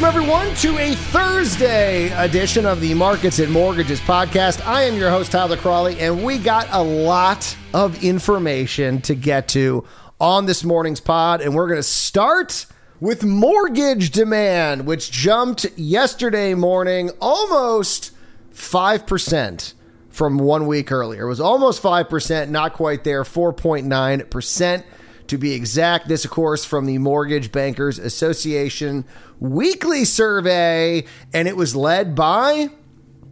Welcome, everyone, to a Thursday edition of the Markets and Mortgages podcast. I am your host, Tyler Crawley, and we got a lot of information to get to on this morning's pod. And we're going to start with mortgage demand, which jumped yesterday morning almost 5% from one week earlier. It was almost 5%, not quite there, 4.9% to be exact. This, of course, from the Mortgage Bankers Association weekly survey, and it was led by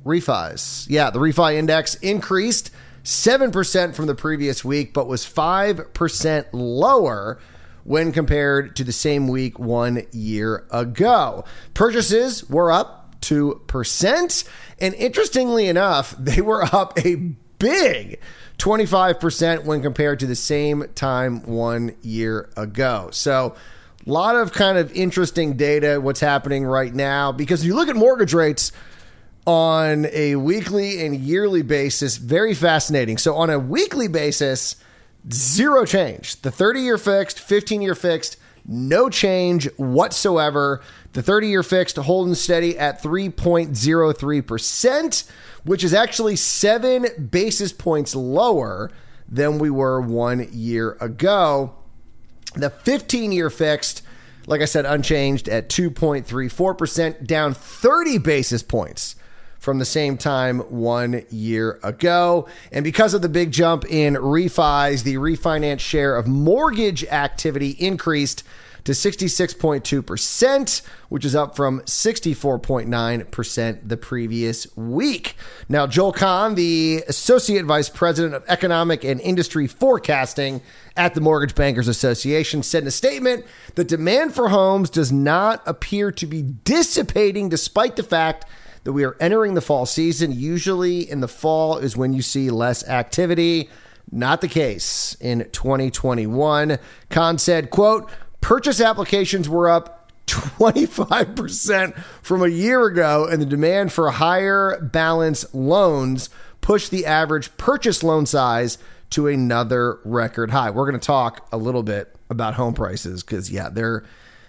refis. Yeah, the refi index increased 7% from the previous week, but was 5% lower when compared to the same week one year ago. Purchases were up 2%. And interestingly enough, they were up a big 25% when compared to the same time one year ago. So, a lot of kind of interesting data, what's happening right now, because if you look at mortgage rates on a weekly and yearly basis, very fascinating. So, on a weekly basis, zero change. The 30 year fixed, 15 year fixed, no change whatsoever. The 30 year fixed holding steady at 3.03%, which is actually seven basis points lower than we were one year ago. The 15 year fixed, like I said, unchanged at 2.34%, down 30 basis points from the same time one year ago. And because of the big jump in refis, the refinance share of mortgage activity increased to 66.2%, which is up from 64.9% the previous week. Now, Joel Kan, the Associate Vice President of Economic and Industry Forecasting at the Mortgage Bankers Association, said in a statement the demand for homes does not appear to be dissipating despite the fact that we are entering the fall season. Usually in the fall is when you see less activity. Not the case in 2021. Kan said, quote, Purchase applications were up 25% from a year ago, and the demand for higher balance loans pushed the average purchase loan size to another record high. We're going to talk a little bit about home prices because, yeah, they're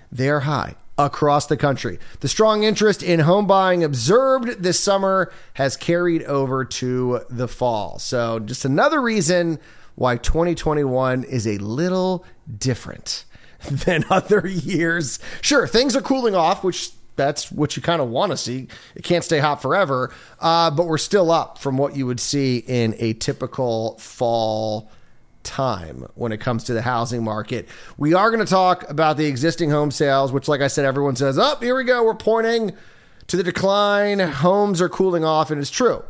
they're high across the country. The strong interest in home buying observed this summer has carried over to the fall. So, just another reason why 2021 is a little different. than other years. Sure, things are cooling off, which that's what you kind of want to see. It can't stay hot forever, uh, but we're still up from what you would see in a typical fall time when it comes to the housing market. We are going to talk about the existing home sales, which, like I said, everyone says, "Up, oh, here we go. We're pointing to the decline. Homes are cooling off," and it's true.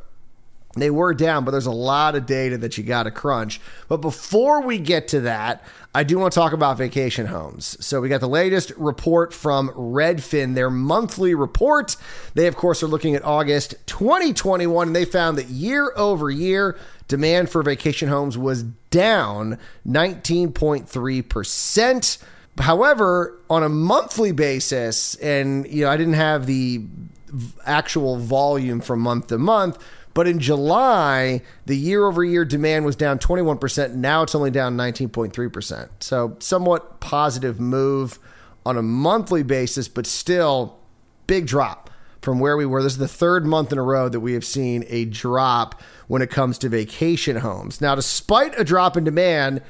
They were down, but there's a lot of data that you got to crunch. But before we get to that, I do want to talk about vacation homes. So we got the latest report from Redfin, their monthly report. They, of course, are looking at August 2021, and they found that year over year, demand for vacation homes was down 19.3%. However, on a monthly basis, and you know, I didn't have the actual volume from month to month, but in July, the year over year demand was down 21%. Now it's only down 19.3%. So, somewhat positive move on a monthly basis, but still big drop from where we were. This is the third month in a row that we have seen a drop when it comes to vacation homes. Now, despite a drop in demand,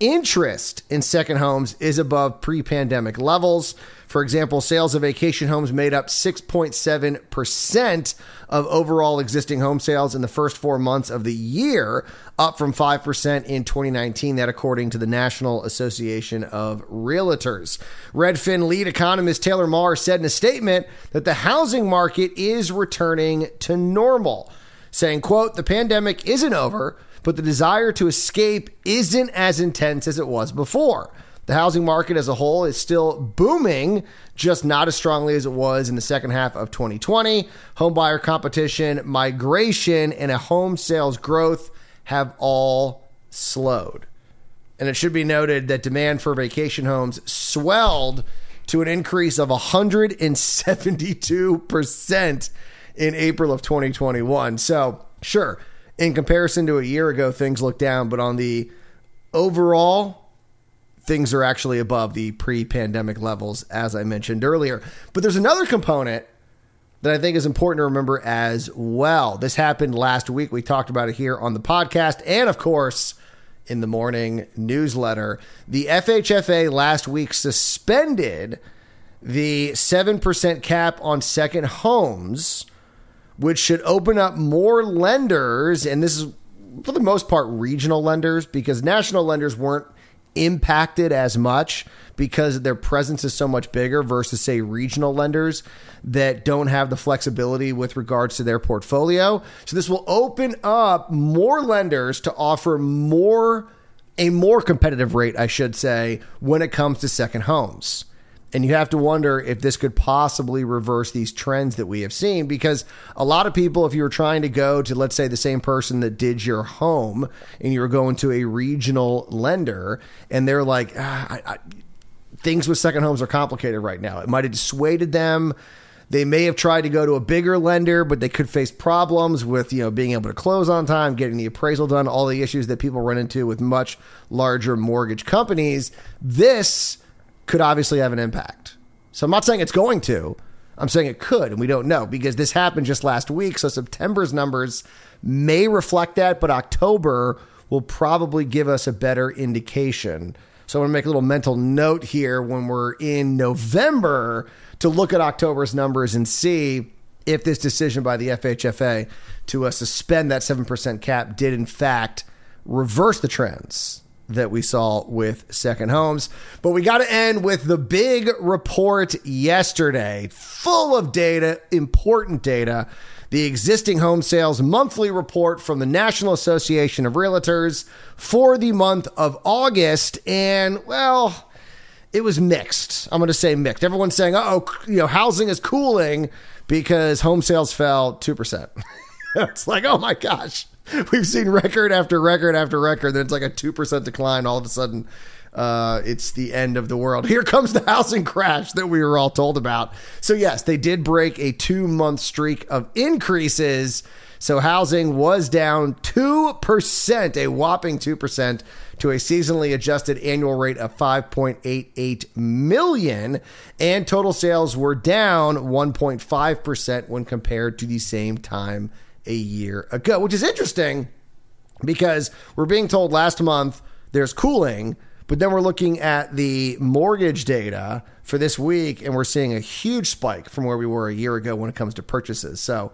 interest in second homes is above pre pandemic levels. For example, sales of vacation homes made up 6.7% of overall existing home sales in the first four months of the year, up from 5% in 2019. That, according to the National Association of Realtors. Redfin lead economist Taylor Marr said in a statement that the housing market is returning to normal, saying, quote, the pandemic isn't over, but the desire to escape isn't as intense as it was before. The housing market as a whole is still booming, just not as strongly as it was in the second half of 2020. Homebuyer competition, migration, and a home sales growth have all slowed. And it should be noted that demand for vacation homes swelled to an increase of 172% in April of 2021. So, sure, in comparison to a year ago, things look down, but on the overall things are actually above the pre pandemic levels, as I mentioned earlier. But there's another component that I think is important to remember as well. This happened last week. We talked about it here on the podcast and, of course, in the morning newsletter. The FHFA last week suspended the 7% cap on second homes, which should open up more lenders. And this is, for the most part, regional lenders because national lenders weren't impacted as much because their presence is so much bigger versus say regional lenders that don't have the flexibility with regards to their portfolio. So this will open up more lenders to offer more a more competitive rate, I should say, when it comes to second homes. And you have to wonder if this could possibly reverse these trends that we have seen because a lot of people, if you were trying to go to, let's say, the same person that did your home and you were going to a regional lender and they're like, ah, I, I, things with second homes are complicated right now. It might have dissuaded them. They may have tried to go to a bigger lender, but they could face problems with, you know, being able to close on time, getting the appraisal done, all the issues that people run into with much larger mortgage companies. This could obviously have an impact. So I'm not saying it's going to. I'm saying it could, and we don't know because this happened just last week. So September's numbers may reflect that, but October will probably give us a better indication. So I'm going to make a little mental note here when we're in November to look at October's numbers and see if this decision by the FHFA to uh, suspend that 7% cap did in fact reverse the trends that we saw with second homes. But we got to end with the big report yesterday, full of data, important data. The existing home sales monthly report from the National Association of Realtors for the month of August. And, well, it was mixed. I'm going to say mixed. Everyone's saying, oh, you know, housing is cooling because home sales fell 2%. it's like, oh my gosh We've seen record after record after record. Then it's like a 2% decline. All of a sudden, uh, it's the end of the world. Here comes the housing crash that we were all told about. So, yes, they did break a two month streak of increases. So, housing was down 2%, a whopping 2%, to a seasonally adjusted annual rate of 5.88 million. And total sales were down 1.5% when compared to the same time a year ago, which is interesting because we're being told last month there's cooling, but then we're looking at the mortgage data for this week and we're seeing a huge spike from where we were a year ago when it comes to purchases. So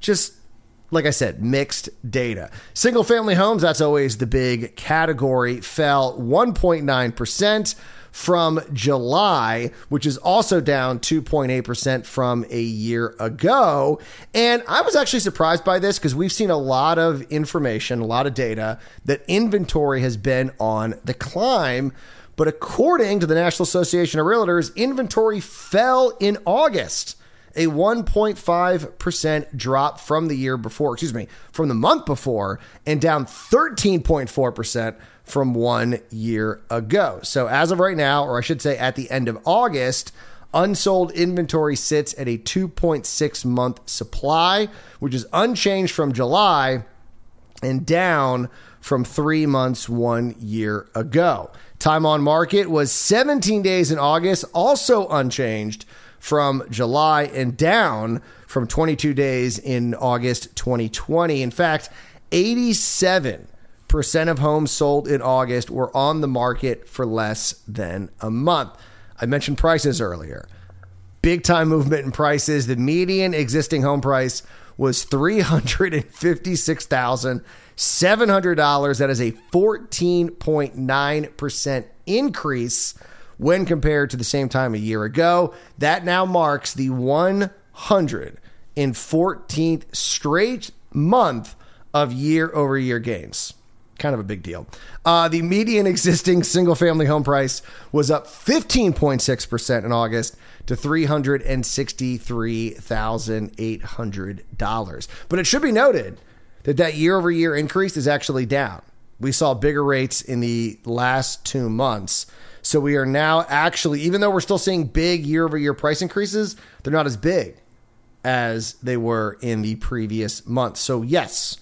just like I said, mixed data. Single family homes, that's always the big category, fell 1.9% from July, which is also down 2.8% from a year ago. And I was actually surprised by this because we've seen a lot of information, a lot of data that inventory has been on the climb. But according to the National Association of Realtors, inventory fell in August a 1.5% drop from the year before, excuse me, from the month before, and down 13.4% from one year ago. So, as of right now, or I should say at the end of August, unsold inventory sits at a 2.6 month supply, which is unchanged from July and down from three months one year ago. Time on market was 17 days in August, also unchanged from July and down from 22 days in August 2020. In fact, 87 percent of homes sold in August were on the market for less than a month. I mentioned prices earlier. Big time movement in prices. The median existing home price was $356,700. That is a 14.9% increase when compared to the same time a year ago. That now marks the 114th straight month of year over year gains kind of a big deal. Uh, the median existing single family home price was up 15.6% in August to $363,800. But it should be noted that that year over year increase is actually down. We saw bigger rates in the last two months. So we are now actually, even though we're still seeing big year over year price increases, they're not as big as they were in the previous month. So, yes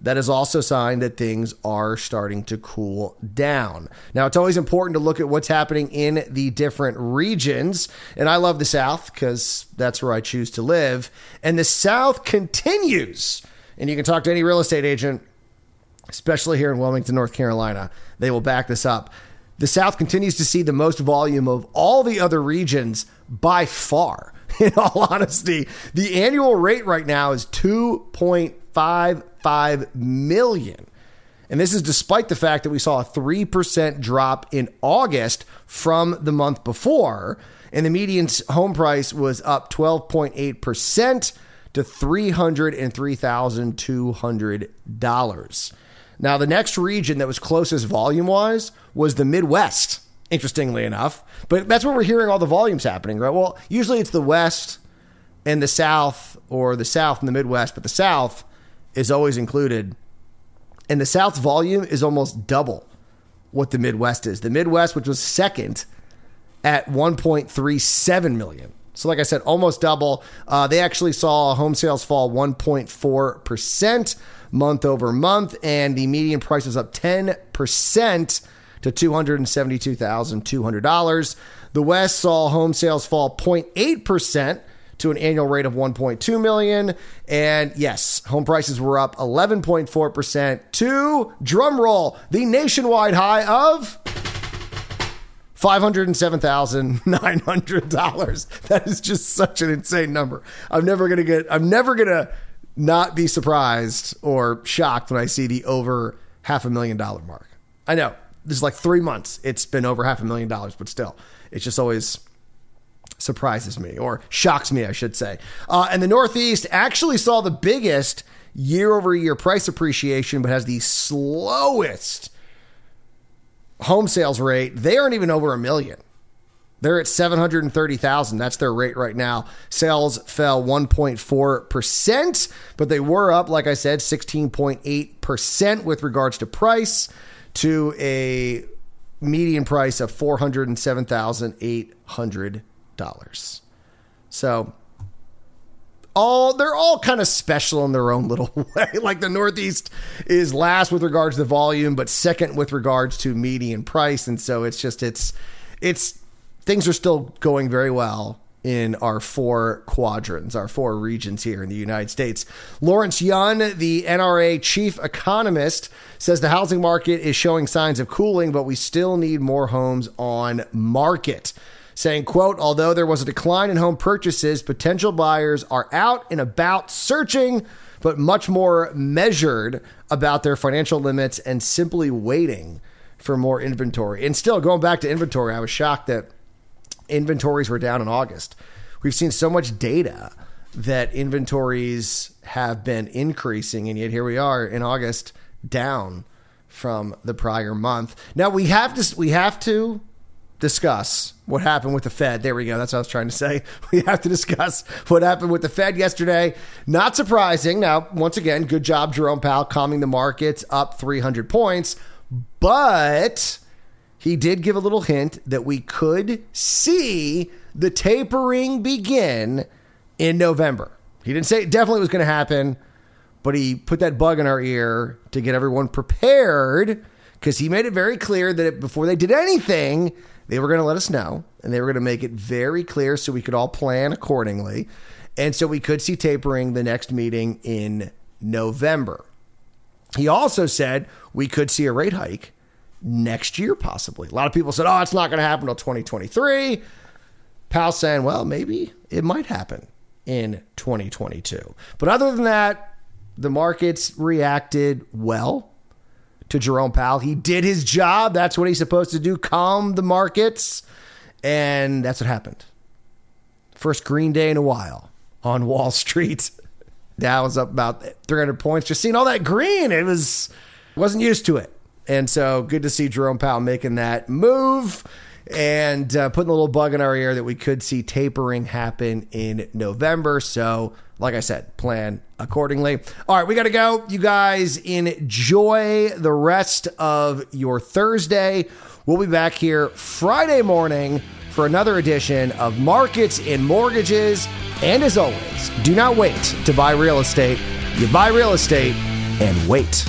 that is also a sign that things are starting to cool down. Now, it's always important to look at what's happening in the different regions. And I love the South because that's where I choose to live. And the South continues. And you can talk to any real estate agent, especially here in Wilmington, North Carolina. They will back this up. The South continues to see the most volume of all the other regions by far. In all honesty, the annual rate right now is 2.55 million. And this is despite the fact that we saw a 3% drop in August from the month before. And the median home price was up 12.8% to $303,200. Now, the next region that was closest volume wise was the Midwest, interestingly enough. But that's where we're hearing all the volumes happening, right? Well, usually it's the West and the South, or the South and the Midwest, but the South is always included. And the South volume is almost double what the Midwest is. The Midwest, which was second at 1.37 million. So, like I said, almost double. Uh, they actually saw home sales fall 1.4% month over month, and the median price was up 10% to $272,200. The West saw home sales fall 0.8% to an annual rate of 1.2 million and yes home prices were up 11.4% to drum roll the nationwide high of $507,900. That is just such an insane number. I'm never going to get, I'm never going to not be surprised or shocked when I see the over half a million dollar mark. I know this is like three months. It's been over half a million dollars, but still, it just always surprises me or shocks me, I should say. Uh, and the Northeast actually saw the biggest year over year price appreciation, but has the slowest home sales rate, they aren't even over a million. They're at 730,000. That's their rate right now. Sales fell 1.4%, but they were up, like I said, 16.8% with regards to price to a median price of $407,800. So all they're all kind of special in their own little way. Like the Northeast is last with regards to volume, but second with regards to median price, and so it's just it's it's things are still going very well in our four quadrants, our four regions here in the United States. Lawrence Yun, the NRA chief economist, says the housing market is showing signs of cooling, but we still need more homes on market saying, quote, although there was a decline in home purchases, potential buyers are out and about searching, but much more measured about their financial limits and simply waiting for more inventory. And still going back to inventory, I was shocked that inventories were down in August. We've seen so much data that inventories have been increasing, and yet here we are in August down from the prior month. Now we have to we have to discuss what happened with the Fed. There we go. That's what I was trying to say. We have to discuss what happened with the Fed yesterday. Not surprising. Now, once again, good job, Jerome Powell, calming the markets up 300 points. But he did give a little hint that we could see the tapering begin in November. He didn't say it definitely was going to happen, but he put that bug in our ear to get everyone prepared because he made it very clear that before they did anything, they were going to let us know and they were going to make it very clear so we could all plan accordingly. And so we could see tapering the next meeting in November. He also said we could see a rate hike next year, possibly. A lot of people said, oh, it's not going to happen until 2023. Powell saying, well, maybe it might happen in 2022. But other than that, the markets reacted well to Jerome Powell. He did his job. That's what he's supposed to do calm the markets. And that's what happened. First green day in a while on Wall Street. Dow was up about 300 points. Just seeing all that green, it was wasn't used to it. And so good to see Jerome Powell making that move and uh, putting a little bug in our ear that we could see tapering happen in November. So, like I said, plan accordingly. All right, we got to go. You guys enjoy the rest of your Thursday. We'll be back here Friday morning for another edition of Markets and Mortgages. And as always, do not wait to buy real estate. You buy real estate and wait.